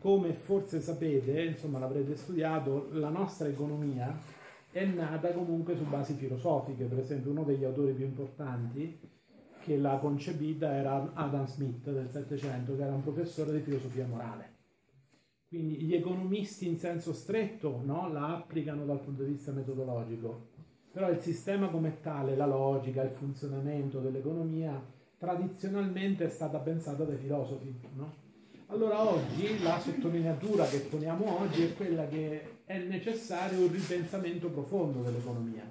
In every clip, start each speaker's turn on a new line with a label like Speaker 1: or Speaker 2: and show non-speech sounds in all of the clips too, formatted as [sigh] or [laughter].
Speaker 1: come forse sapete, insomma l'avrete studiato, la nostra economia è nata comunque su basi filosofiche, per esempio uno degli autori più importanti che l'ha concepita era Adam Smith del Settecento, che era un professore di filosofia morale. Quindi gli economisti in senso stretto no, la applicano dal punto di vista metodologico, però il sistema come tale, la logica, il funzionamento dell'economia, tradizionalmente è stata pensata dai filosofi. No? Allora oggi la sottolineatura che poniamo oggi è quella che è necessario un ripensamento profondo dell'economia,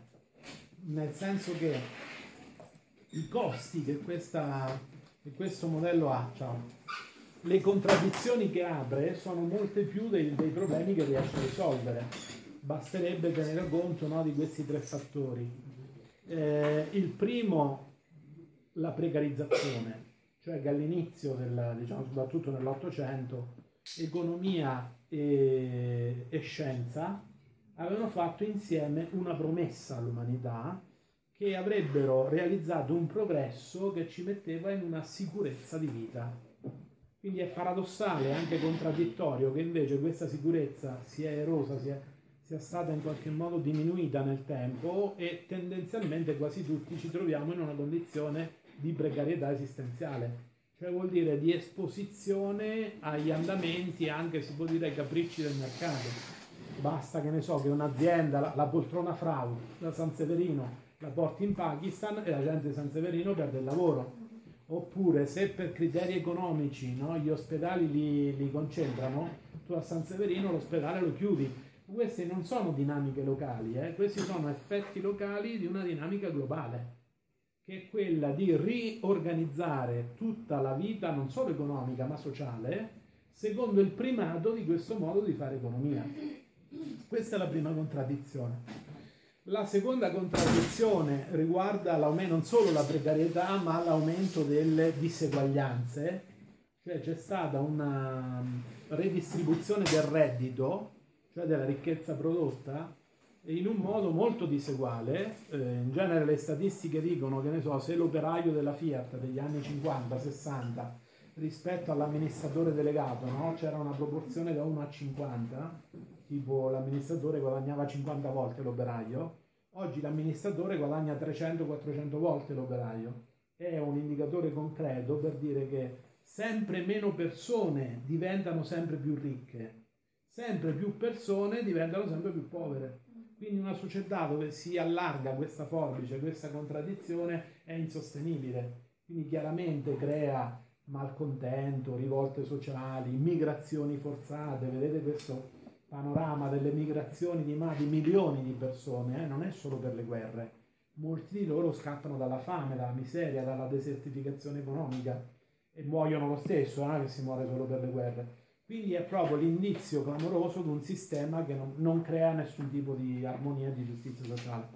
Speaker 1: nel senso che i costi che, questa, che questo modello ha, ciao, le contraddizioni che apre sono molte più dei, dei, problemi che riesce a risolvere. Basterebbe tenere conto no, di questi tre fattori. Eh, il primo, la precarizzazione, cioè che all'inizio, del, diciamo, soprattutto nell'Ottocento, economia e, e scienza avevano fatto insieme una promessa all'umanità che avrebbero realizzato un progresso che ci metteva in una sicurezza di vita. Quindi è paradossale, anche contraddittorio, che invece questa sicurezza sia erosa, sia, sia stata in qualche modo diminuita nel tempo e tendenzialmente quasi tutti ci troviamo in una condizione di precarietà esistenziale cioè vuol dire di esposizione agli andamenti, anche si può dire ai capricci del mercato. Basta che ne so che un'azienda, la, la poltrona Frau da San Severino, la porti in Pakistan e la gente di San Severino perde il lavoro. Oppure se per criteri economici no, gli ospedali li, li concentrano, tu a San Severino l'ospedale lo chiudi. Queste non sono dinamiche locali, eh? questi sono effetti locali di una dinamica globale che è quella di riorganizzare tutta la vita, non solo economica, ma sociale, secondo il primato di questo modo di fare economia. Questa è la prima contraddizione. La seconda contraddizione riguarda non solo la precarietà, ma l'aumento delle diseguaglianze, cioè c'è stata una redistribuzione del reddito, cioè della ricchezza prodotta, in un modo molto diseguale. Eh, in genere le statistiche dicono che ne so, se l'operaio della Fiat degli anni 50-60 rispetto all'amministratore delegato no? c'era una proporzione da 1 a 50, tipo l'amministratore guadagnava 50 volte l'operaio, oggi l'amministratore guadagna 300-400 volte l'operaio. È un indicatore concreto per dire che sempre meno persone diventano sempre più ricche, sempre più persone diventano sempre più povere. Quindi una società dove si allarga questa forbice, questa contraddizione è insostenibile. Quindi chiaramente crea malcontento, rivolte sociali, migrazioni forzate. Vedete questo panorama delle migrazioni di, di milioni di persone, eh? non è solo per le guerre. Molti di loro scappano dalla fame, dalla miseria, dalla desertificazione economica e muoiono lo stesso, non eh? che si muore solo per le guerre. Quindi è proprio l'indizio clamoroso di un sistema che non, non crea nessun tipo di armonia di giustizia sociale.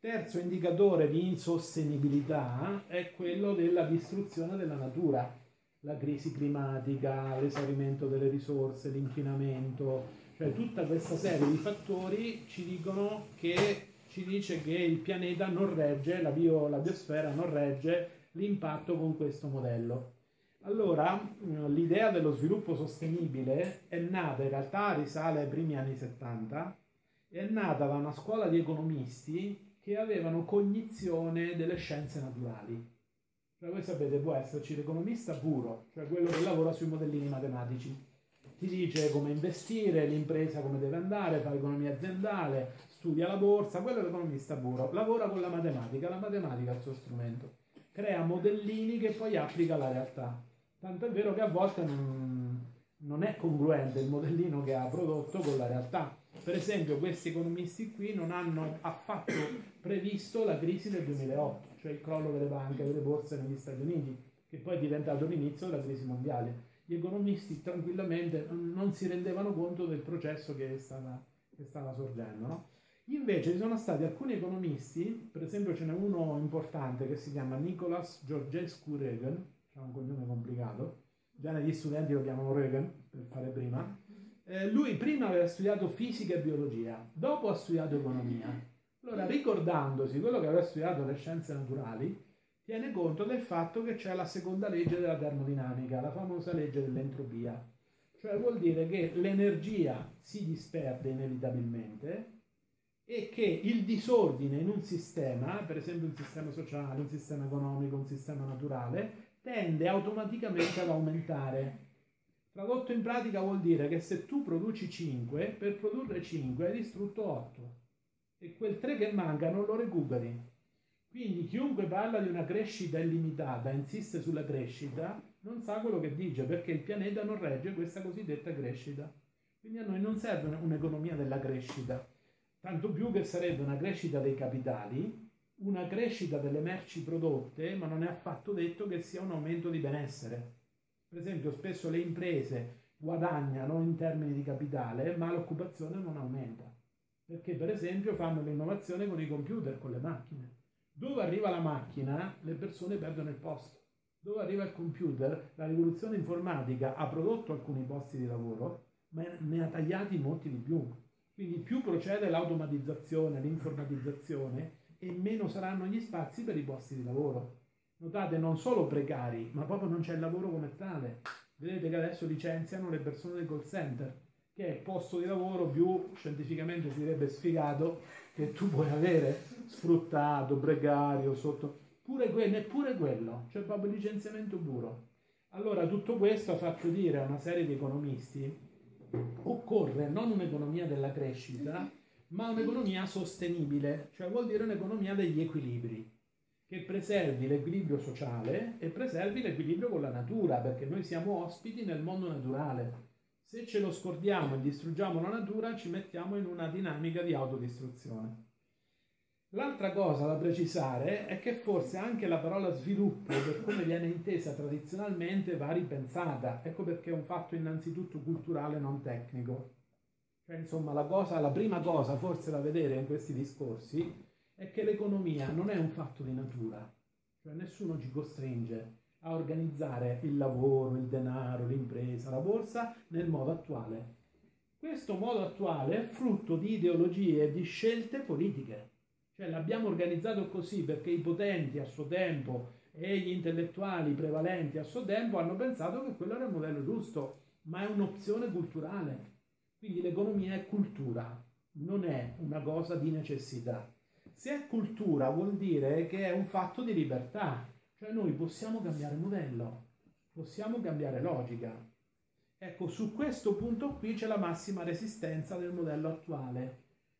Speaker 1: Terzo indicatore di insostenibilità è quello della distruzione della natura, la crisi climatica, l'esaurimento delle risorse, l'inquinamento, cioè tutta questa serie di fattori ci dicono che ci dice che il pianeta non regge, la, bio, la biosfera non regge l'impatto con questo modello. Allora, mm, l'idea dello sviluppo sostenibile è nata, in realtà risale ai primi anni 70, è nata da una scuola di economisti che avevano cognizione delle scienze naturali. Cioè voi sapete, può esserci l'economista puro, cioè quello che lavora sui modellini matematici. Ti dice come investire, l'impresa come deve andare, fa economia aziendale, studia la borsa, quello è l'economista puro. Lavora con la matematica, la matematica è il suo strumento. Crea modellini che poi applica alla realtà. Tanto è vero che a volte non, non è congruente il modellino che ha prodotto con la realtà. Per esempio, questi economisti qui non hanno affatto previsto la crisi del 2008, cioè il crollo delle banche, delle borse negli Stati Uniti, che poi è diventato l'inizio della crisi mondiale. Gli economisti tranquillamente non si rendevano conto del processo che stava, che stava sorgendo. No? Invece ci sono stati alcuni economisti, per esempio ce n'è uno importante che si chiama Nicholas Georgescu Reagan, ha un cognome complicato, già negli studenti lo chiamano Reagan, per fare prima. Eh, lui prima aveva studiato fisica e biologia, dopo ha studiato economia. Allora, ricordandosi quello che aveva studiato le scienze naturali, tiene conto del fatto che c'è la seconda legge della termodinamica, la famosa legge dell'entropia. Cioè vuol dire che l'energia si disperde inevitabilmente e che il disordine in un sistema, per esempio un sistema sociale, un sistema economico, un sistema naturale, tende automaticamente ad aumentare. Tradotto in pratica vuol dire che se tu produci 5, per produrre 5 hai distrutto 8 e quel 3 che manca non lo recuperi. Quindi chiunque parla di una crescita illimitata, insiste sulla crescita, non sa quello che dice perché il pianeta non regge questa cosiddetta crescita. Quindi a noi non serve un'economia della crescita, tanto più che sarebbe una crescita dei capitali una crescita delle merci prodotte, ma non è affatto detto che sia un aumento di benessere. Per esempio, spesso le imprese guadagnano in termini di capitale, ma l'occupazione non aumenta. Perché, per esempio, fanno l'innovazione con i computer, con le macchine. Dove arriva la macchina, le persone perdono il posto. Dove arriva il computer, la rivoluzione informatica ha prodotto alcuni posti di lavoro, ma ne ha tagliati molti di più. Quindi più procede l'automatizzazione, l'informatizzazione, e meno saranno gli spazi per i posti di lavoro. Notate, non solo precari, ma proprio non c'è il lavoro come tale. Vedete che adesso licenziano le persone del call center, che è il posto di lavoro più scientificamente si direbbe sfigato che tu puoi avere, sfruttato, precario, sotto... Pure que- neppure quello, cioè proprio licenziamento puro. Allora tutto questo ha fatto dire a una serie di economisti occorre non un'economia della crescita, ma un'economia sostenibile, cioè vuol dire un'economia degli equilibri, che preservi l'equilibrio sociale e preservi l'equilibrio con la natura, perché noi siamo ospiti nel mondo naturale. Se ce lo scordiamo e distruggiamo la natura, ci mettiamo in una dinamica di autodistruzione. L'altra cosa da precisare è che forse anche la parola sviluppo, per come viene intesa tradizionalmente, va ripensata. Ecco perché è un fatto innanzitutto culturale, non tecnico. Cioè, insomma, la, cosa, la prima cosa forse da vedere in questi discorsi è che l'economia non è un fatto di natura, cioè nessuno ci costringe a organizzare il lavoro, il denaro, l'impresa, la borsa nel modo attuale. Questo modo attuale è frutto di ideologie e di scelte politiche. Cioè l'abbiamo organizzato così perché i potenti a suo tempo e gli intellettuali prevalenti a suo tempo hanno pensato che quello era il modello giusto, ma è un'opzione culturale. Quindi l'economia è cultura, non è una cosa di necessità. Se è cultura vuol dire che è un fatto di libertà, cioè noi possiamo cambiare modello, possiamo cambiare logica. Ecco, su questo punto qui c'è la massima resistenza del modello attuale,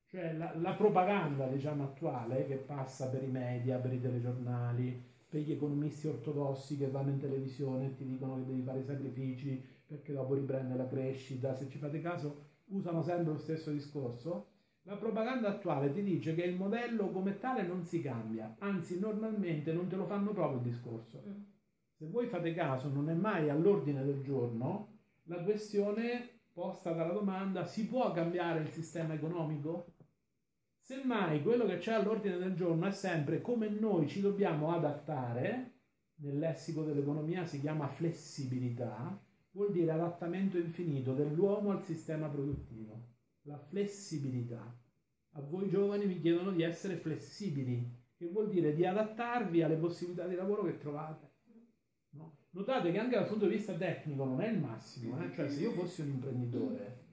Speaker 1: cioè la, la propaganda diciamo attuale che passa per i media, per i telegiornali, per gli economisti ortodossi che vanno in televisione e ti dicono che devi fare sacrifici perché dopo riprende la crescita, se ci fate caso usano sempre lo stesso discorso, la propaganda attuale ti dice che il modello come tale non si cambia, anzi normalmente non te lo fanno proprio il discorso. Mm. Se voi fate caso non è mai all'ordine del giorno la questione posta dalla domanda si può cambiare il sistema economico? Semmai quello che c'è all'ordine del giorno è sempre come noi ci dobbiamo adattare, nel lessico dell'economia si chiama flessibilità, vuol dire adattamento infinito dell'uomo al sistema produttivo, la flessibilità. A voi giovani vi chiedono di essere flessibili, che vuol dire di adattarvi alle possibilità di lavoro che trovate. No? Notate che anche dal punto di vista tecnico non è il massimo, eh? cioè se io fossi un imprenditore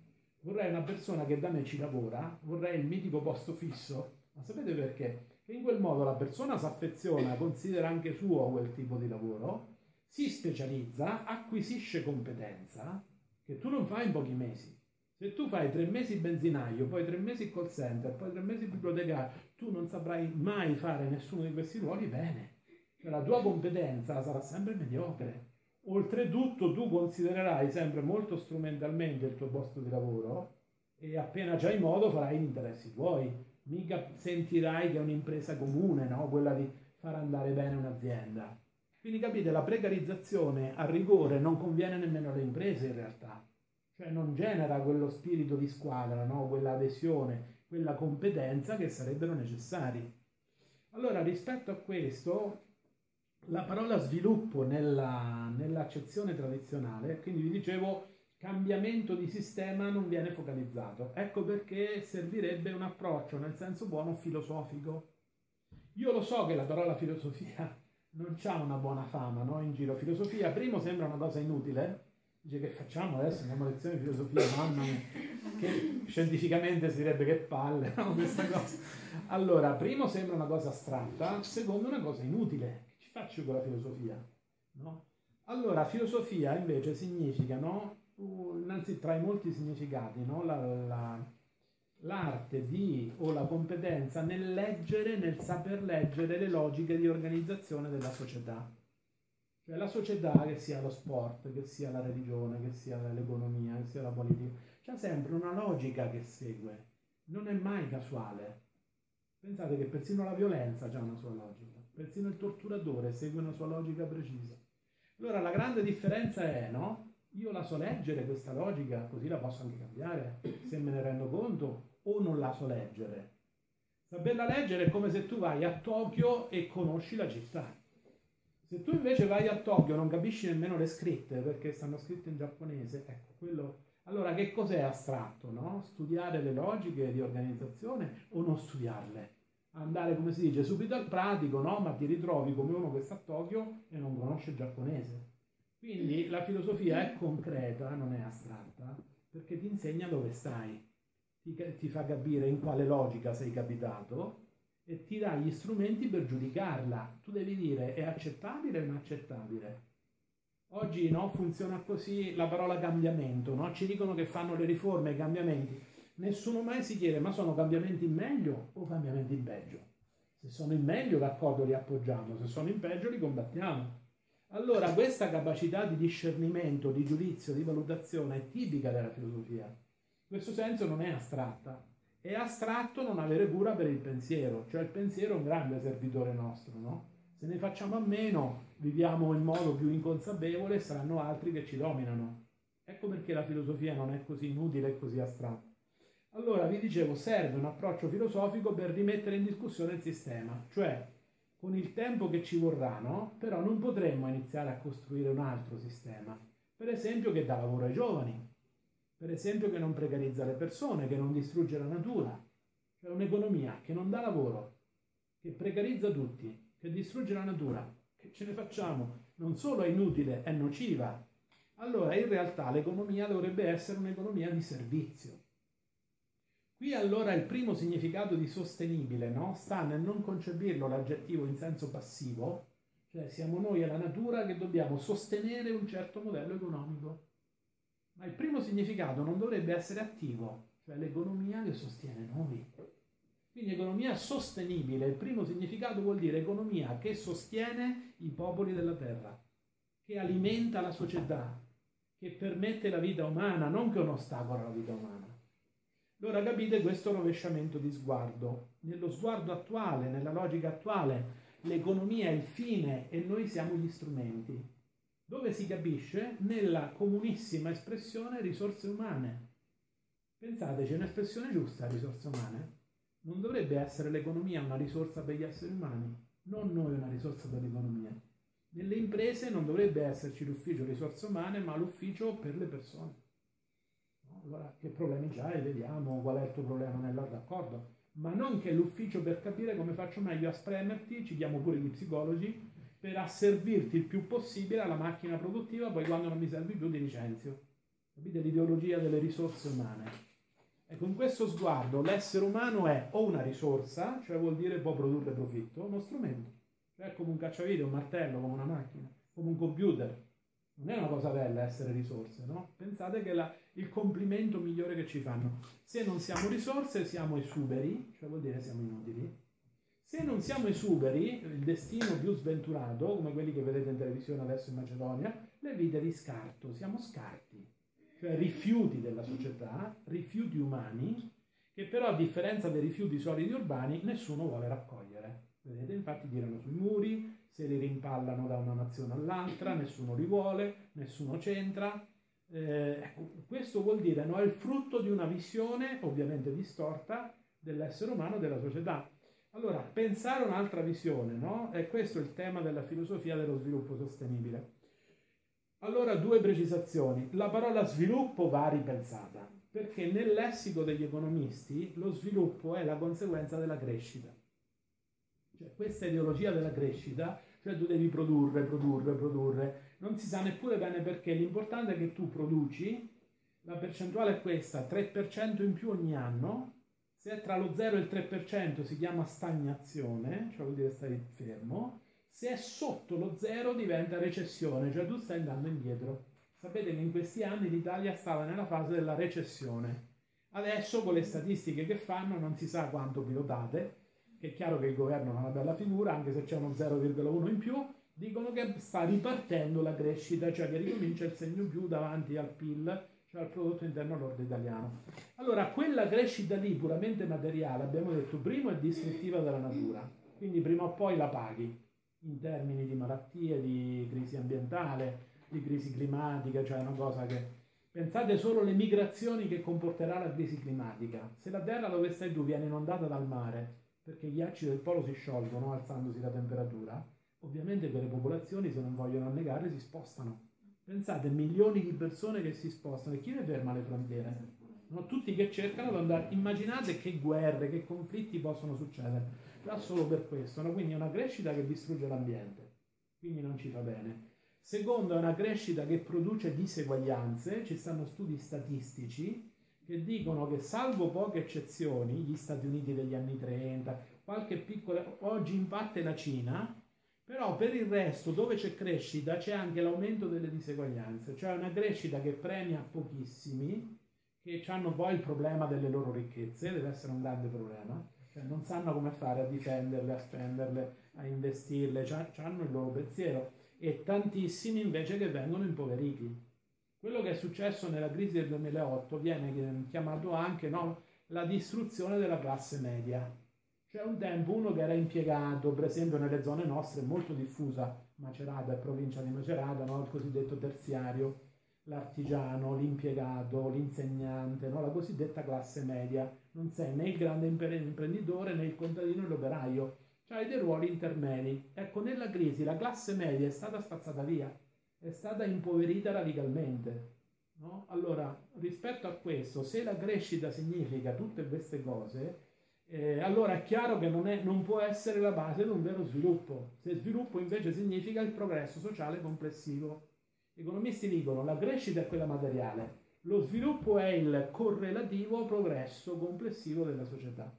Speaker 1: vorrei una persona che da me ci lavora, vorrei il mitico posto fisso, ma sapete perché? Che in quel modo la persona si affeziona, considera anche suo quel tipo di lavoro si specializza, acquisisce competenza che tu non fai in pochi mesi. Se tu fai tre mesi benzinaio, poi tre mesi call center, poi tre mesi bibliotecario, tu non saprai mai fare nessuno di questi ruoli bene. Cioè la tua competenza sarà sempre mediocre. Oltretutto tu considererai sempre molto strumentalmente il tuo posto di lavoro e appena c'hai modo farai gli interessi tuoi. Mica sentirai che è un'impresa comune, no? quella di far andare bene un'azienda. Quindi capite, la precarizzazione a rigore non conviene nemmeno alle imprese in realtà, cioè non genera quello spirito di squadra, no? quella adesione, quella competenza che sarebbero necessari. Allora, rispetto a questo, la parola sviluppo nella, nell'accezione tradizionale, quindi vi dicevo, cambiamento di sistema non viene focalizzato. Ecco perché servirebbe un approccio, nel senso buono, filosofico. Io lo so che la parola filosofia non ha una buona fama no? in giro. Filosofia, primo, sembra una cosa inutile, Dice che facciamo adesso? Andiamo a lezione di filosofia, mamma mia, [laughs] che scientificamente si direbbe che palle, no? Questa cosa. Allora, primo sembra una cosa astratta, secondo una cosa inutile. Che ci faccio con la filosofia? No? Allora, filosofia invece significa, no? innanzi tra i molti significati, no? la, la, l'arte di o la competenza nel leggere, nel saper leggere le logiche di organizzazione della società. Cioè la società, che sia lo sport, che sia la religione, che sia l'economia, che sia la politica, c'è sempre una logica che segue, non è mai casuale. Pensate che persino la violenza ha una sua logica, persino il torturatore segue una sua logica precisa. Allora la grande differenza è, no? Io la so leggere questa logica, così la posso anche cambiare, se me ne rendo conto, o non la so leggere. Saperla leggere è come se tu vai a Tokyo e conosci la città se tu invece vai a Tokyo e non capisci nemmeno le scritte perché stanno scritte in giapponese, ecco, quello... Allora che cos'è astratto, no? Studiare le logiche di organizzazione o non studiarle? Andare, come si dice, subito al pratico, no? Ma ti ritrovi come uno che sta a Tokyo e non conosce il giapponese. Quindi la filosofia è concreta, non è astratta, perché ti insegna dove stai, ti, ti fa capire in quale logica sei capitato e ti dà gli strumenti per giudicarla. Tu devi dire è accettabile o inaccettabile. Oggi no, funziona così la parola cambiamento, no? ci dicono che fanno le riforme, i cambiamenti. Nessuno mai si chiede ma sono cambiamenti in meglio o cambiamenti in peggio? Se sono in meglio d'accordo li appoggiamo, se sono in peggio li combattiamo. Allora questa capacità di discernimento, di giudizio, di valutazione è tipica della filosofia. Questo senso non è astratta, è astratto non avere cura per il pensiero, cioè il pensiero è un grande servitore nostro, no? Se ne facciamo a meno, viviamo in modo più inconsapevole, saranno altri che ci dominano. Ecco perché la filosofia non è così inutile e così astratta. Allora, vi dicevo, serve un approccio filosofico per rimettere in discussione il sistema, cioè con il tempo che ci vorrà, no? Però non potremmo iniziare a costruire un altro sistema, per esempio che dà lavoro ai giovani, per esempio che non precarizza le persone, che non distrugge la natura, cioè un'economia che non dà lavoro, che precarizza tutti, che distrugge la natura, che ce ne facciamo? Non solo è inutile, è nociva. Allora in realtà l'economia dovrebbe essere un'economia di servizio. Qui allora il primo significato di sostenibile no? sta nel non concepirlo l'aggettivo in senso passivo, cioè siamo noi e la natura che dobbiamo sostenere un certo modello economico. Ma il primo significato non dovrebbe essere attivo, cioè l'economia che sostiene noi. Quindi economia sostenibile, il primo significato vuol dire economia che sostiene i popoli della terra, che alimenta la società, che permette la vita umana, non che un ostacolo alla vita umana. Allora capite questo rovesciamento di sguardo. Nello sguardo attuale, nella logica attuale, l'economia è il fine e noi siamo gli strumenti dove si capisce nella comunissima espressione risorse umane. Pensate, c'è un'espressione giusta, risorse umane? Non dovrebbe essere l'economia una risorsa per gli esseri umani, non noi una risorsa per l'economia. Nelle imprese non dovrebbe esserci l'ufficio risorse umane, ma l'ufficio per le persone. Allora, che problemi già hai? Vediamo qual è il tuo problema nella d'accordo. Ma non che l'ufficio per capire come faccio meglio a spremerti, ci diamo pure gli psicologi, per asservirti il più possibile alla macchina produttiva, poi quando non mi servi più ti licenzio. Capite l'ideologia delle risorse umane? E con questo sguardo l'essere umano è o una risorsa, cioè vuol dire può produrre profitto, o uno strumento, cioè come un cacciavite, un martello, come una macchina, come un computer. Non è una cosa bella essere risorse, no? Pensate che è il complimento migliore che ci fanno. Se non siamo risorse, siamo esuberi, cioè vuol dire siamo inutili, se non siamo esuberi, il destino più sventurato, come quelli che vedete in televisione adesso in Macedonia, le vite di scarto, siamo scarti, cioè rifiuti della società, rifiuti umani, che però a differenza dei rifiuti solidi urbani nessuno vuole raccogliere. Vedete, infatti tirano sui muri, se li rimpallano da una nazione all'altra, nessuno li vuole, nessuno c'entra. Eh, ecco, questo vuol dire no, è il frutto di una visione, ovviamente distorta, dell'essere umano e della società. Allora, pensare un'altra visione, no? E questo è il tema della filosofia dello sviluppo sostenibile. Allora, due precisazioni. La parola sviluppo va ripensata, perché nel lessico degli economisti lo sviluppo è la conseguenza della crescita. Cioè, questa ideologia della crescita, cioè tu devi produrre, produrre, produrre, non si sa neppure bene perché, l'importante è che tu produci, la percentuale è questa, 3% in più ogni anno, se è tra lo 0 e il 3% si chiama stagnazione, cioè vuol dire stai fermo, se è sotto lo 0 diventa recessione, cioè tu stai andando indietro. Sapete che in questi anni l'Italia stava nella fase della recessione. Adesso con le statistiche che fanno non si sa quanto pilotate, che è chiaro che il governo fa una bella figura, anche se c'è uno 0,1 in più, dicono che sta ripartendo la crescita, cioè che ricomincia il segno più davanti al PIL, cioè al prodotto interno lordo italiano. Allora, quella crescita lì puramente materiale, abbiamo detto, primo è distruttiva della natura, quindi prima o poi la paghi in termini di malattie, di crisi ambientale, di crisi climatica, cioè una cosa che... Pensate solo alle migrazioni che comporterà la crisi climatica. Se la terra dove stai tu viene inondata dal mare, perché gli ghiacci del polo si sciolgono alzandosi la temperatura, ovviamente quelle popolazioni, se non vogliono annegare, si spostano. Pensate, milioni di persone che si spostano e chi le ferma le frontiere? No, tutti che cercano di andare. Immaginate che guerre, che conflitti possono succedere. Già solo per questo. No? Quindi è una crescita che distrugge l'ambiente. Quindi non ci fa bene. Secondo, è una crescita che produce diseguaglianze. Ci stanno studi statistici che dicono che salvo poche eccezioni, gli Stati Uniti degli anni 30, qualche piccola, oggi in parte la Cina, però per il resto dove c'è crescita c'è anche l'aumento delle diseguaglianze, cioè una crescita che premia pochissimi, che hanno poi il problema delle loro ricchezze, deve essere un grande problema, cioè non sanno come fare a difenderle, a spenderle, a investirle, hanno il loro pensiero, e tantissimi invece che vengono impoveriti. Quello che è successo nella crisi del 2008 viene chiamato anche no, la distruzione della classe media. C'è un tempo uno che era impiegato, per esempio nelle zone nostre, molto diffusa, Macerata provincia di Macerata, no, il cosiddetto terziario, l'artigiano, l'impiegato, l'insegnante, no, la cosiddetta classe media. Non sei né il grande imprenditore né il contadino e l'operaio, cioè dei ruoli intermedi. Ecco, nella crisi la classe media è stata spazzata via è stata impoverita radicalmente. No? Allora, rispetto a questo, se la crescita significa tutte queste cose, eh, allora è chiaro che non, è, non, può essere la base di un vero sviluppo. Se sviluppo invece significa il progresso sociale complessivo. Gli economisti dicono la crescita è quella materiale, lo sviluppo è il correlativo progresso complessivo della società.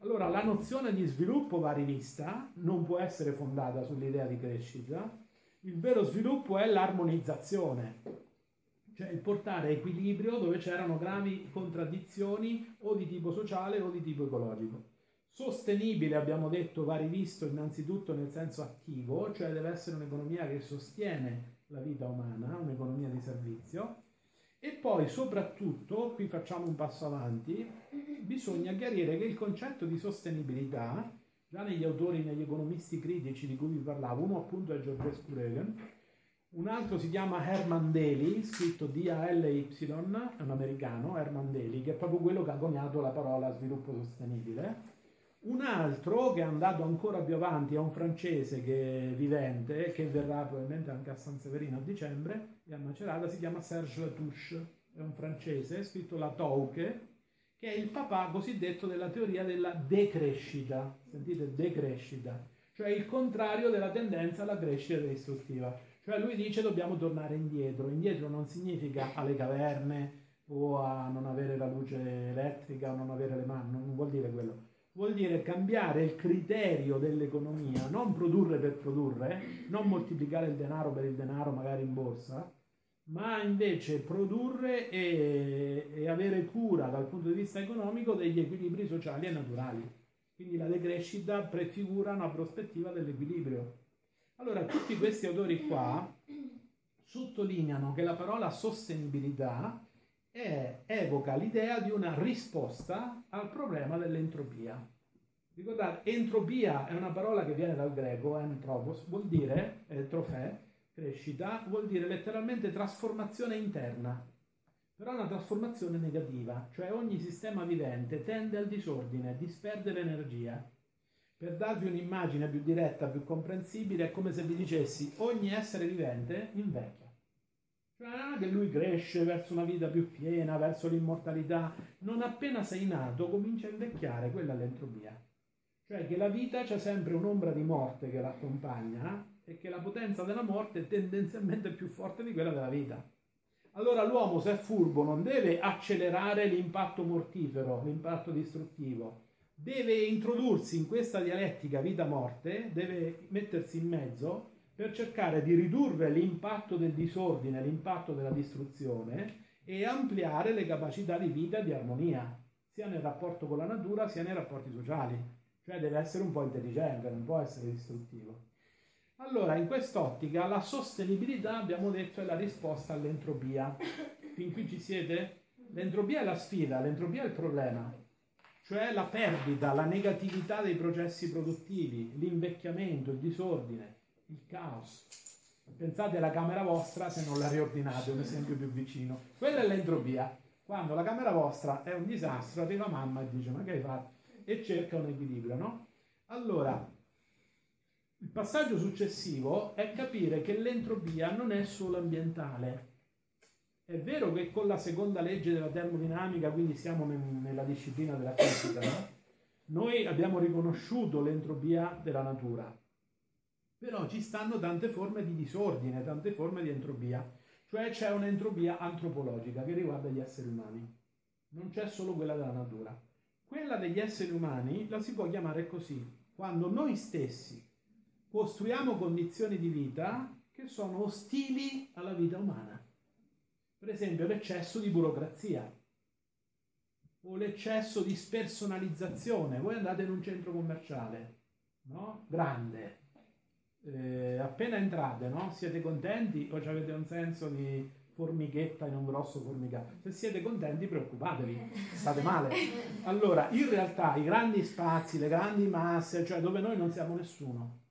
Speaker 1: Allora la nozione di sviluppo va rivista, non può essere fondata sull'idea di crescita, il vero sviluppo è l'armonizzazione, cioè il portare equilibrio dove c'erano gravi contraddizioni o di tipo sociale o di tipo ecologico. Sostenibile, abbiamo detto, va rivisto innanzitutto nel senso attivo, cioè deve essere un'economia che sostiene la vita umana, un'economia di servizio. E poi soprattutto, qui facciamo un passo avanti, bisogna chiarire che il concetto di sostenibilità Già negli autori, negli economisti critici di cui vi parlavo, uno appunto è Georges Kuregen, un altro si chiama Herman Daly, scritto D-A-L-Y, è un americano, Herman Daly, che è proprio quello che ha coniato la parola sviluppo sostenibile. Un altro che è andato ancora più avanti è un francese che è vivente, che verrà probabilmente anche a San Severino a dicembre, e a Macerata, si chiama Serge Latouche, è un francese, scritto La Touche, che è il papà cosiddetto della teoria della decrescita. Sentite, decrescita, cioè il contrario della tendenza alla crescita distruttiva. Cioè lui dice dobbiamo tornare indietro. Indietro non significa alle caverne o a non avere la luce elettrica o non avere le mani, non vuol dire quello. Vuol dire cambiare il criterio dell'economia, non produrre per produrre, non moltiplicare il denaro per il denaro magari in borsa, ma invece produrre e, e, avere cura dal punto di vista economico degli equilibri sociali e naturali. Quindi la decrescita prefigura una prospettiva dell'equilibrio. Allora, tutti questi autori qua sottolineano che la parola sostenibilità è, evoca l'idea di una risposta al problema dell'entropia. Ricordate, entropia è una parola che viene dal greco, entropos, vuol dire, eh, trofè, Crescita vuol dire letteralmente trasformazione interna, però è una trasformazione negativa, cioè ogni sistema vivente tende al disordine, a disperdere energia. Per darvi un'immagine più diretta, più comprensibile, è come se vi dicessi ogni essere vivente invecchia. Cioè non è che lui cresce verso una vita più piena, verso l'immortalità, non appena sei nato comincia a invecchiare, quella l'entropia. Cioè che la vita c'è sempre un'ombra di morte che l'accompagna è che la potenza della morte è tendenzialmente più forte di quella della vita. Allora l'uomo, se è furbo, non deve accelerare l'impatto mortifero, l'impatto distruttivo, deve introdursi in questa dialettica vita-morte, deve mettersi in mezzo per cercare di ridurre l'impatto del disordine, l'impatto della distruzione e ampliare le capacità di vita e di armonia, sia nel rapporto con la natura sia nei rapporti sociali. Cioè deve essere un po' intelligente, non può essere distruttivo. Allora, in quest'ottica, la sostenibilità, abbiamo detto, è la risposta all'entropia. Fin qui ci siete? L'entropia è la sfida, l'entropia è il problema, cioè la perdita, la negatività dei processi produttivi, l'invecchiamento, il disordine, il caos. Pensate alla camera vostra se non la riordinate, un esempio più vicino. Quella è l'entropia. Quando la camera vostra è un disastro, arriva mamma e dice ma che hai fatto? E cerca un equilibrio, no? Allora, il passaggio successivo è capire che l'entropia non è solo ambientale. È vero che con la seconda legge della termodinamica, quindi siamo nella disciplina della fisica, no? noi abbiamo riconosciuto l'entropia della natura, però ci stanno tante forme di disordine, tante forme di entropia, cioè c'è un'entropia antropologica che riguarda gli esseri umani, non c'è solo quella della natura. Quella degli esseri umani la si può chiamare così, quando noi stessi costruiamo condizioni di vita che sono ostili alla vita umana. Per esempio l'eccesso di burocrazia o l'eccesso di spersonalizzazione. Voi andate in un centro commerciale, no? Grande, eh, appena entrate, no? Siete contenti o avete un senso di formichetta in un grosso formicato? Se siete contenti preoccupatevi, state male. Allora, in realtà i grandi spazi, le grandi masse, cioè dove noi non siamo nessuno,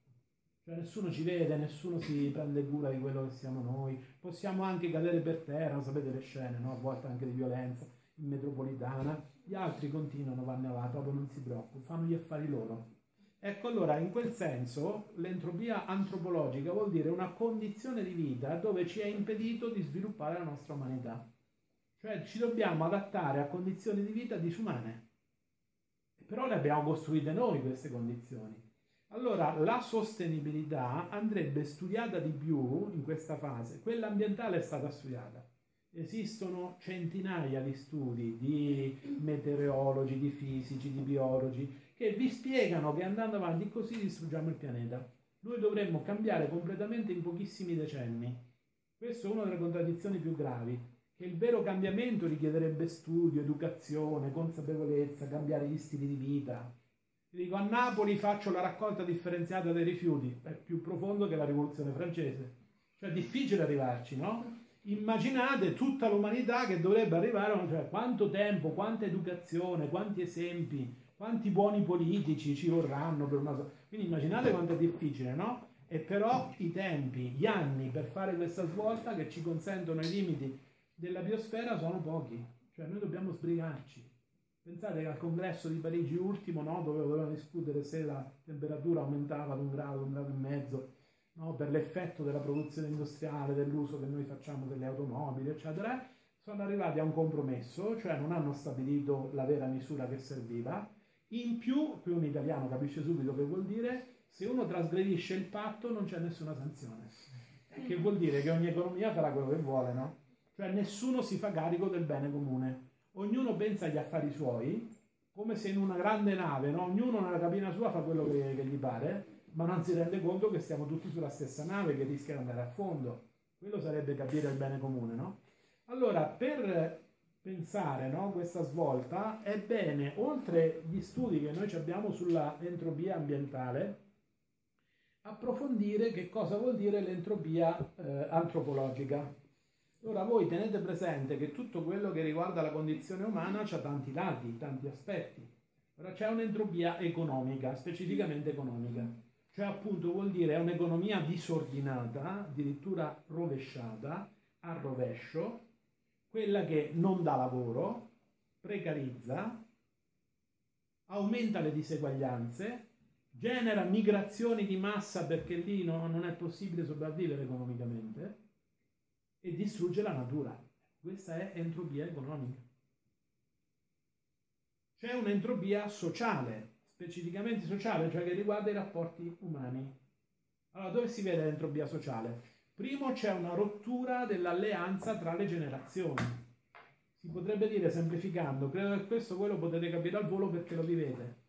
Speaker 1: cioè nessuno ci vede, nessuno si prende cura di quello che siamo noi. Possiamo anche cadere per terra, sapete le scene, no? a volte anche di violenza in metropolitana. Gli altri continuano, vanno avanti, proprio non si preoccupano, fanno gli affari loro. Ecco allora, in quel senso, l'entropia antropologica vuol dire una condizione di vita dove ci è impedito di sviluppare la nostra umanità. Cioè ci dobbiamo adattare a condizioni di vita disumane. Però le abbiamo costruite noi queste condizioni. Allora la sostenibilità andrebbe studiata di più in questa fase, quella ambientale è stata studiata. Esistono centinaia di studi di meteorologi, di fisici, di biologi che vi spiegano che andando avanti così distruggiamo il pianeta. Noi dovremmo cambiare completamente in pochissimi decenni. Questa è una delle contraddizioni più gravi, che il vero cambiamento richiederebbe studio, educazione, consapevolezza, cambiare gli stili di vita, dico a Napoli faccio la raccolta differenziata dei rifiuti, è più profondo che la rivoluzione francese. Cioè è difficile arrivarci, no? Immaginate tutta l'umanità che dovrebbe arrivare, cioè quanto tempo, quanta educazione, quanti esempi, quanti buoni politici ci vorranno per una... Quindi immaginate quanto è difficile, no? E però i tempi, gli anni per fare questa svolta che ci consentono i limiti della biosfera sono pochi. Cioè noi dobbiamo sbrigarci. Pensate che al congresso di Parigi ultimo, no, dove dovevano discutere se la temperatura aumentava di un grado, un grado e mezzo, no, per l'effetto della produzione industriale, dell'uso che noi facciamo delle automobili, eccetera, sono arrivati a un compromesso, cioè non hanno stabilito la vera misura che serviva. In più, qui un italiano capisce subito che vuol dire, se uno trasgredisce il patto non c'è nessuna sanzione. Che vuol dire che ogni economia farà quello che vuole, no? Cioè nessuno si fa carico del bene comune ognuno pensa agli affari suoi, come se in una grande nave, no? ognuno nella cabina sua fa quello che, che, gli pare, ma non si rende conto che stiamo tutti sulla stessa nave che rischia di andare a fondo. Quello sarebbe capire il bene comune, no? Allora, per pensare no, questa svolta è bene, oltre gli studi che noi abbiamo sulla entropia ambientale, approfondire che cosa vuol dire l'entropia eh, antropologica. Ora voi tenete presente che tutto quello che riguarda la condizione umana ha tanti lati, tanti aspetti. Ora c'è un'entropia economica, specificamente economica, cioè appunto vuol dire un'economia disordinata, addirittura rovesciata, a rovescio, quella che non dà lavoro, precarizza, aumenta le diseguaglianze, genera migrazioni di massa perché lì no, non è possibile sopravvivere economicamente e distrugge la natura. Questa è entropia economica. C'è un'entropia sociale, specificamente sociale, cioè che riguarda i rapporti umani. Allora, dove si vede l'entropia sociale? Primo c'è una rottura dell'alleanza tra le generazioni. Si potrebbe dire, semplificando, credo che questo voi lo potete capire al volo perché lo vivete.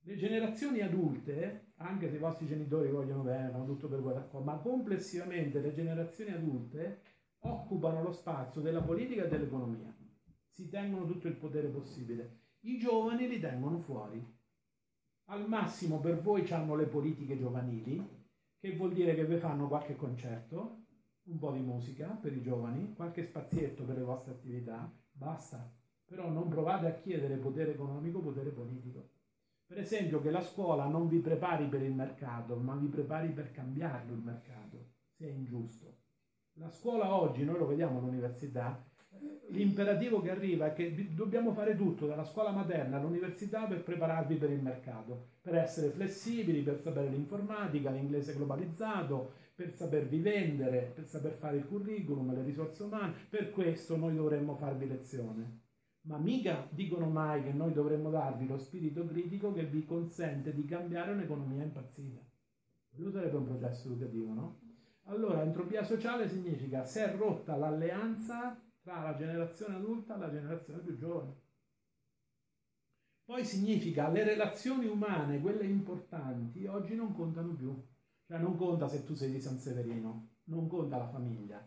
Speaker 1: Le generazioni adulte, anche se i vostri genitori vogliono bene, fanno tutto per voi, ma complessivamente le generazioni adulte occupano lo spazio della politica e dell'economia. Si tengono tutto il potere possibile. I giovani li tengono fuori. Al massimo per voi hanno le politiche giovanili, che vuol dire che vi fanno qualche concerto, un po' di musica per i giovani, qualche spazietto per le vostre attività, basta. Però non provate a chiedere potere economico, potere politico. Per esempio che la scuola non vi prepari per il mercato, ma vi prepari per cambiarlo il mercato, se è ingiusto. La scuola oggi, noi lo vediamo all'università, l'imperativo che arriva è che dobbiamo fare tutto, dalla scuola materna all'università, per prepararvi per il mercato, per essere flessibili, per sapere l'informatica, l'inglese globalizzato, per sapervi vendere, per saper fare il curriculum, le risorse umane. Per questo noi dovremmo farvi lezione. Ma mica dicono mai che noi dovremmo darvi lo spirito critico che vi consente di cambiare un'economia impazzita. Quello sarebbe un processo educativo, no? Allora, entropia sociale significa se è rotta l'alleanza tra la generazione adulta e la generazione più giovane. Poi significa le relazioni umane, quelle importanti, oggi non contano più. Cioè non conta se tu sei di San Severino, non conta la famiglia,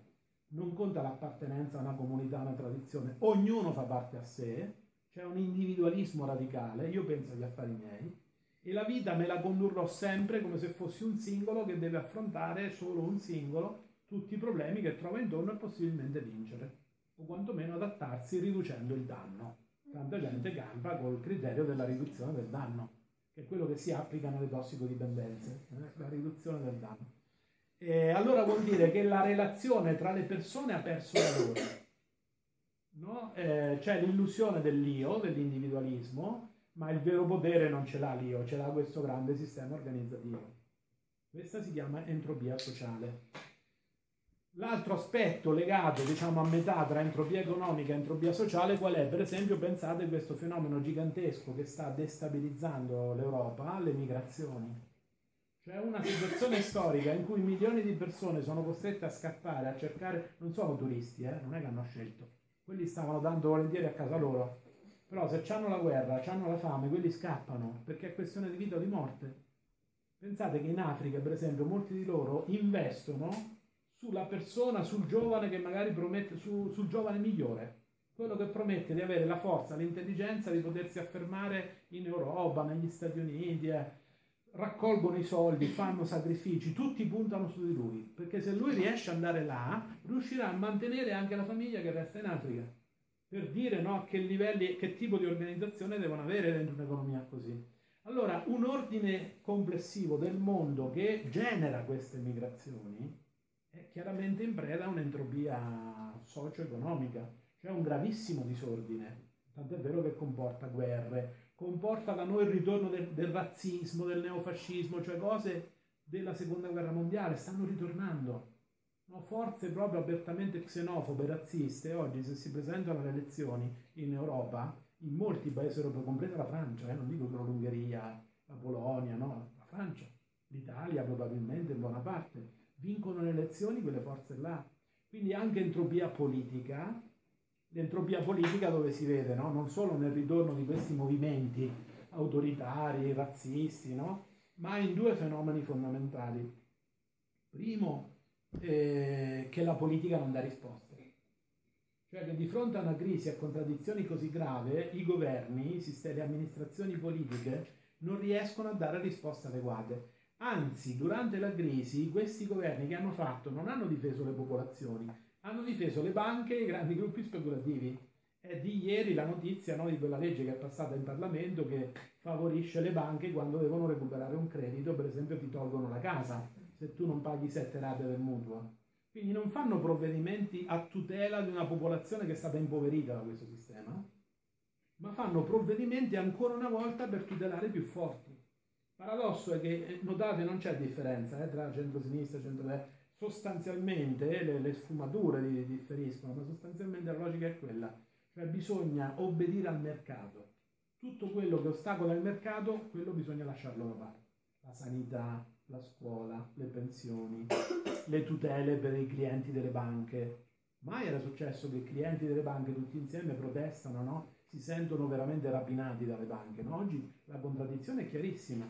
Speaker 1: non conta l'appartenenza a una comunità, a una tradizione. Ognuno fa parte a sé, c'è un individualismo radicale, io penso agli affari miei, e la vita me la condurrò sempre come se fossi un singolo che deve affrontare solo un singolo tutti i problemi che trova intorno e possibilmente vincere o quantomeno adattarsi riducendo il danno. Tanta gente campa col criterio della riduzione del danno, che è quello che si applica nelle tossicodipendenze, eh? la riduzione del danno. E allora vuol dire che la relazione tra le persone ha perso valore. No? Eh, c'è l'illusione dell'io, dell'individualismo, ma il vero potere non ce l'ha l'io, ce l'ha questo grande sistema organizzativo. Questa si chiama entropia sociale. L'altro aspetto legato diciamo, a metà tra entropia economica e entropia sociale qual è? Per esempio pensate a questo fenomeno gigantesco che sta destabilizzando l'Europa, le migrazioni. Cioè una situazione storica in cui milioni di persone sono costrette a scappare, a cercare, non sono turisti, eh, non è che hanno scelto, quelli stavano dando volentieri a casa loro, però se hanno la guerra, hanno la fame, quelli scappano perché è questione di vita o di morte. Pensate che in Africa, per esempio, molti di loro investono sulla persona, sul giovane che magari promette, su, sul giovane migliore, quello che promette di avere la forza, l'intelligenza di potersi affermare in Europa, negli Stati Uniti, eh. Raccolgono i soldi, fanno sacrifici, tutti puntano su di lui, perché se lui riesce ad andare là, riuscirà a mantenere anche la famiglia che resta in Africa, per dire no, che livelli, che tipo di organizzazione devono avere dentro un'economia così. Allora, un ordine complessivo del mondo che genera queste migrazioni, è chiaramente in preda a un'entropia socio-economica, cioè un gravissimo disordine, tant'è vero che comporta guerre, comporta da noi il ritorno del, del razzismo, del neofascismo, cioè cose della seconda guerra mondiale, stanno ritornando. No, forze proprio apertamente xenofobe, razziste, oggi se si presentano alle elezioni in Europa, in molti paesi europei, compresa la Francia, eh, non dico solo l'Ungheria, la Polonia, no, la Francia, l'Italia probabilmente in buona parte, vincono le elezioni quelle forze là. Quindi anche entropia politica, l'entropia politica dove si vede, no? non solo nel ritorno di questi movimenti autoritari, razzisti, no? ma in due fenomeni fondamentali. Primo, eh, che la politica non dà risposte. Cioè che di fronte a una crisi, a contraddizioni così grave, i governi, le amministrazioni politiche non riescono a dare risposte adeguate. Anzi, durante la crisi, questi governi che hanno fatto non hanno difeso le popolazioni, hanno difeso le banche e i grandi gruppi speculativi. È di ieri la notizia no, di quella legge che è passata in Parlamento che favorisce le banche quando devono recuperare un credito, per esempio ti tolgono la casa se tu non paghi sette rate del mutuo. Quindi non fanno provvedimenti a tutela di una popolazione che è stata impoverita da questo sistema, ma fanno provvedimenti ancora una volta per tutelare i più forti. Paradosso è che, eh, notate, non c'è differenza eh, tra centro-sinistra e centro-destra, sostanzialmente le, le, sfumature differiscono, ma sostanzialmente la logica è quella, cioè bisogna obbedire al mercato. Tutto quello che ostacola il mercato, quello bisogna lasciarlo da parte. La sanità, la scuola, le pensioni, le tutele per i clienti delle banche. Mai era successo che i clienti delle banche tutti insieme protestano, no? si sentono veramente rapinati dalle banche. No? Oggi la contraddizione è chiarissima.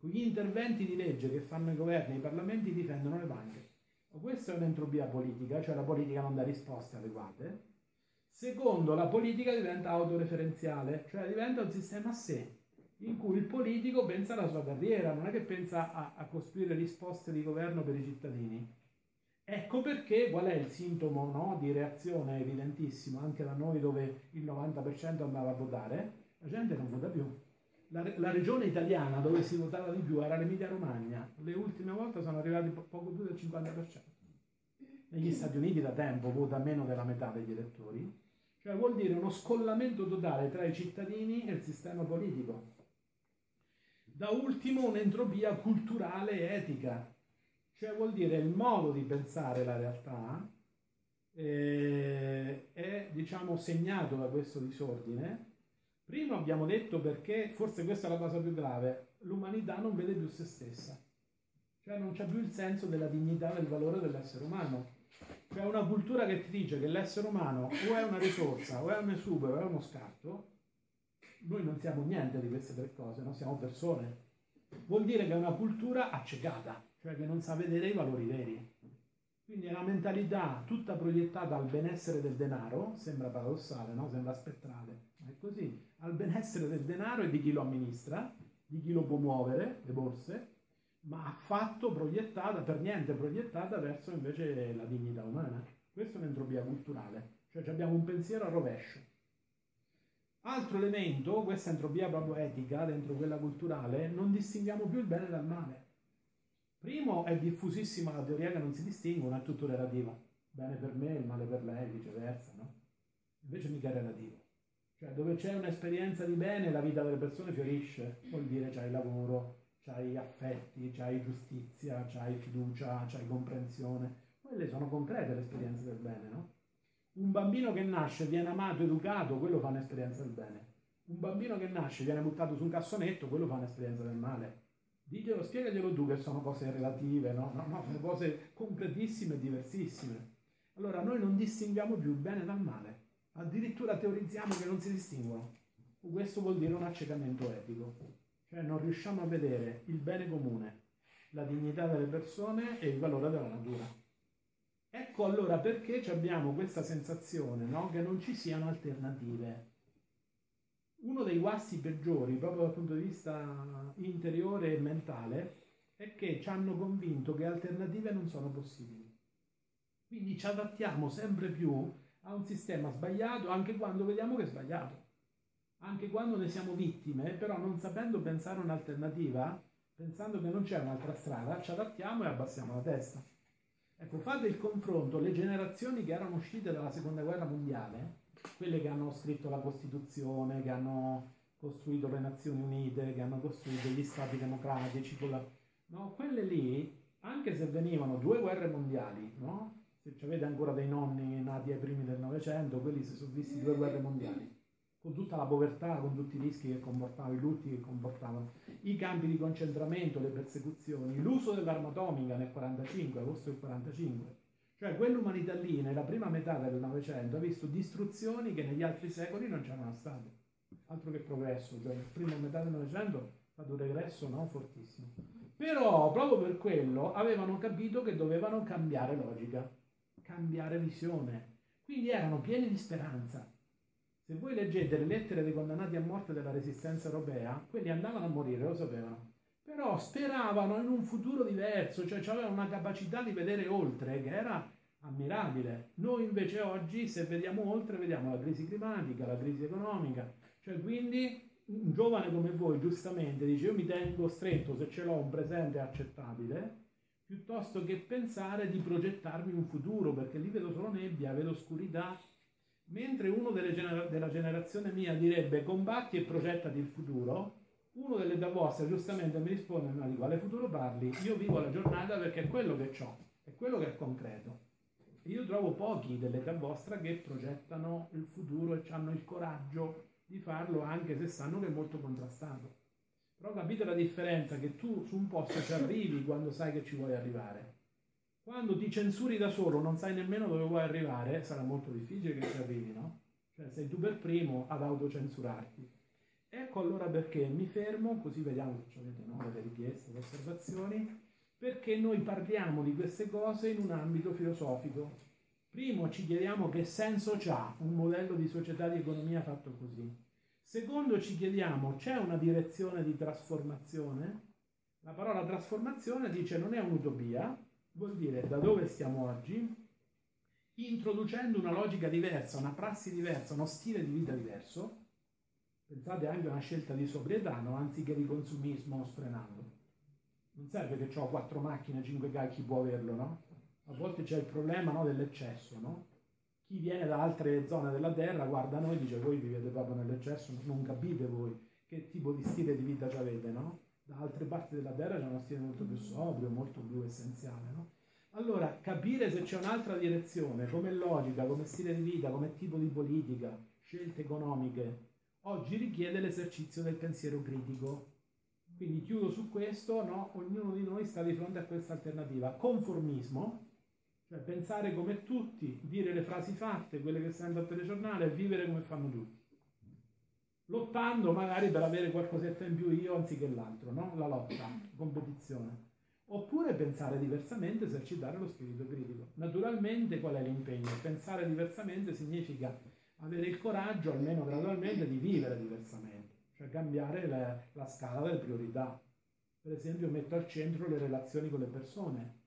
Speaker 1: Gli interventi di legge che fanno i governi e i parlamenti difendono le banche. Questa è un'entropia politica, cioè la politica non dà risposte adeguate. Secondo, la politica diventa autoreferenziale, cioè diventa un sistema a sé, in cui il politico pensa alla sua carriera, non è che pensa a, a costruire risposte di governo per i cittadini. Ecco perché qual è il sintomo no, di reazione evidentissimo anche da noi dove il 90% andava a votare? La gente non vota più. La, la regione italiana dove si votava di più era l'Emilia Romagna. Le ultime volte sono arrivati po- poco più del 50%. Negli Stati Uniti da tempo vota meno della metà degli elettori. Cioè vuol dire uno scollamento totale tra i cittadini e il sistema politico. Da ultimo un'entropia culturale e etica, cioè vuol dire il modo di pensare la realtà eh, è diciamo segnato da questo disordine. Prima abbiamo detto perché, forse questa è la cosa più grave, l'umanità non vede più se stessa, cioè non c'è più il senso della dignità, del valore dell'essere umano. Cioè una cultura che ti dice che l'essere umano o è una risorsa, o è un esubero, o è uno scarto, noi non siamo niente di queste tre cose, non siamo persone. Vuol dire che è una cultura accecata, cioè che non sa vedere i valori veri. Quindi è una mentalità tutta proiettata al benessere del denaro, sembra paradossale, no? sembra spettrale, così, al benessere del denaro e di chi lo amministra, di chi lo può muovere, le borse, ma affatto proiettata, per niente proiettata verso invece la dignità umana. Questa è un'entropia culturale, cioè abbiamo un pensiero a rovescio. Altro elemento, questa entropia proprio etica dentro quella culturale, non distinguiamo più il bene dal male. Primo, è diffusissima la teoria che non si distinguono, è tutto relativo. Bene per me, il male per lei, viceversa, no? Invece mica è relativo. Cioè, dove c'è un'esperienza di bene, la vita delle persone fiorisce. Vuol dire c'hai lavoro, c'hai affetti, c'hai giustizia, c'hai fiducia, c'hai comprensione. Quelle sono concrete le esperienze del bene, no? Un bambino che nasce, viene amato, educato, quello fa un'esperienza del bene. Un bambino che nasce, viene buttato su un cassonetto, quello fa un'esperienza del male. Diglielo, spiegaglielo tu che sono cose relative, no? No, no, sono cose concretissime e diversissime. Allora noi non distinguiamo più il bene dal male, addirittura teorizziamo che non si distinguono. Questo vuol dire un accecamento etico, cioè non riusciamo a vedere il bene comune, la dignità delle persone e il valore della natura. Ecco allora perché abbiamo questa sensazione no? che non ci siano alternative uno dei guasti peggiori, proprio dal punto di vista interiore e mentale, è che ci hanno convinto che alternative non sono possibili. Quindi ci adattiamo sempre più a un sistema sbagliato anche quando vediamo che è sbagliato. Anche quando ne siamo vittime, però non sapendo pensare un'alternativa, pensando che non c'è un'altra strada, ci adattiamo e abbassiamo la testa. Ecco, fate il confronto, le generazioni che erano uscite dalla seconda guerra mondiale, quelle che hanno scritto la Costituzione, che hanno costruito le Nazioni Unite, che hanno costruito gli Stati democratici, la... no? quelle lì, anche se venivano due guerre mondiali, no? Avete ancora dei nonni nati ai primi del Novecento, quelli si sono visti due guerre mondiali, con tutta la povertà, con tutti i rischi che comportavano, i lutti che comportavano, i campi di concentramento, le persecuzioni, l'uso dell'arma atomica nel 45, agosto del 45 cioè quell'umanità lì nella prima metà del Novecento ha visto distruzioni che negli altri secoli non c'erano state. Altro che progresso, cioè nella prima metà del Novecento è stato un regresso no, fortissimo. Però proprio per quello avevano capito che dovevano cambiare logica, cambiare visione. Quindi erano pieni di speranza. Se voi leggete le lettere dei condannati a morte della resistenza europea, quelli andavano a morire, lo sapevano però speravano in un futuro diverso, cioè avevano una capacità di vedere oltre che era ammirabile. Noi invece oggi, se vediamo oltre, vediamo la crisi climatica, la crisi economica, cioè quindi un giovane come voi giustamente dice io mi tengo stretto se ce l'ho un presente accettabile, piuttosto che pensare di progettarmi un futuro, perché lì vedo solo nebbia, vedo oscurità, mentre uno gener- della generazione mia direbbe combatti e progettati il futuro, uno delle da vostre giustamente mi risponde ma di quale futuro parli? Io vivo la giornata perché è quello che ho, è quello che è concreto. Io trovo pochi dell'età vostra che progettano il futuro e hanno il coraggio di farlo anche se sanno che è molto contrastato. Però capite la differenza che tu su un posto ci arrivi quando sai che ci vuoi arrivare. Quando ti censuri da solo, non sai nemmeno dove vuoi arrivare, sarà molto difficile che ci arrivi, no? Cioè sei tu per primo ad autocensurarti. Ecco allora perché mi fermo, così vediamo se avete no, delle richieste, delle osservazioni, perché noi parliamo di queste cose in un ambito filosofico. Primo ci chiediamo che senso ha un modello di società di economia fatto così. Secondo ci chiediamo c'è una direzione di trasformazione? La parola trasformazione dice non è un'utopia, vuol dire da dove stiamo oggi, introducendo una logica diversa, una prassi diversa, uno stile di vita diverso. Pensate anche a una scelta di sobrietà, no? anziché di consumismo sfrenando. Non serve che ho quattro macchine, cinque cacchi, può averlo, no? A volte c'è il problema no, dell'eccesso, no? Chi viene da altre zone della terra guarda noi e dice voi vivete proprio nell'eccesso, non capite voi che tipo di stile di vita avete, no? Da altre parti della terra c'è uno stile molto più sobrio, molto più essenziale, no? Allora, capire se c'è un'altra direzione, come logica, come stile di vita, come tipo di politica, scelte economiche, oggi richiede l'esercizio del pensiero critico. Quindi chiudo su questo, no? ognuno di noi sta di fronte a questa alternativa. Conformismo, cioè pensare come tutti, dire le frasi fatte, quelle che sento al telegiornale, vivere come fanno tutti. Lottando magari per avere qualcosetta in più io anziché l'altro, no? La lotta, competizione. Oppure pensare diversamente, esercitare lo spirito critico. Naturalmente qual è l'impegno? Pensare diversamente significa avere il coraggio, almeno gradualmente, di vivere diversamente, cioè cambiare la, la scala delle priorità. Per esempio metto al centro le relazioni con le persone,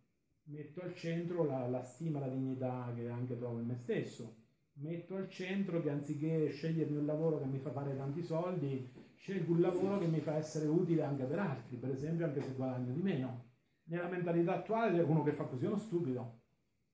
Speaker 1: metto al centro la, la stima, la dignità che anche trovo in me stesso, metto al centro che anziché scegliermi un lavoro che mi fa fare tanti soldi, scelgo un lavoro che mi fa essere utile anche per altri, per esempio anche se guadagno di meno nella mentalità attuale uno che fa così è uno stupido.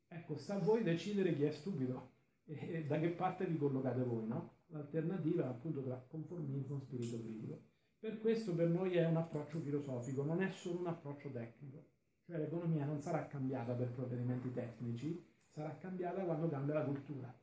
Speaker 1: Ecco, sta a voi decidere chi è stupido e da che parte vi collocate voi, no? L'alternativa appunto tra conformismo e spirito critico. Per questo per noi è un approccio filosofico, non è solo un approccio tecnico. Cioè l'economia non sarà cambiata per provvedimenti tecnici, sarà cambiata quando cambia la cultura.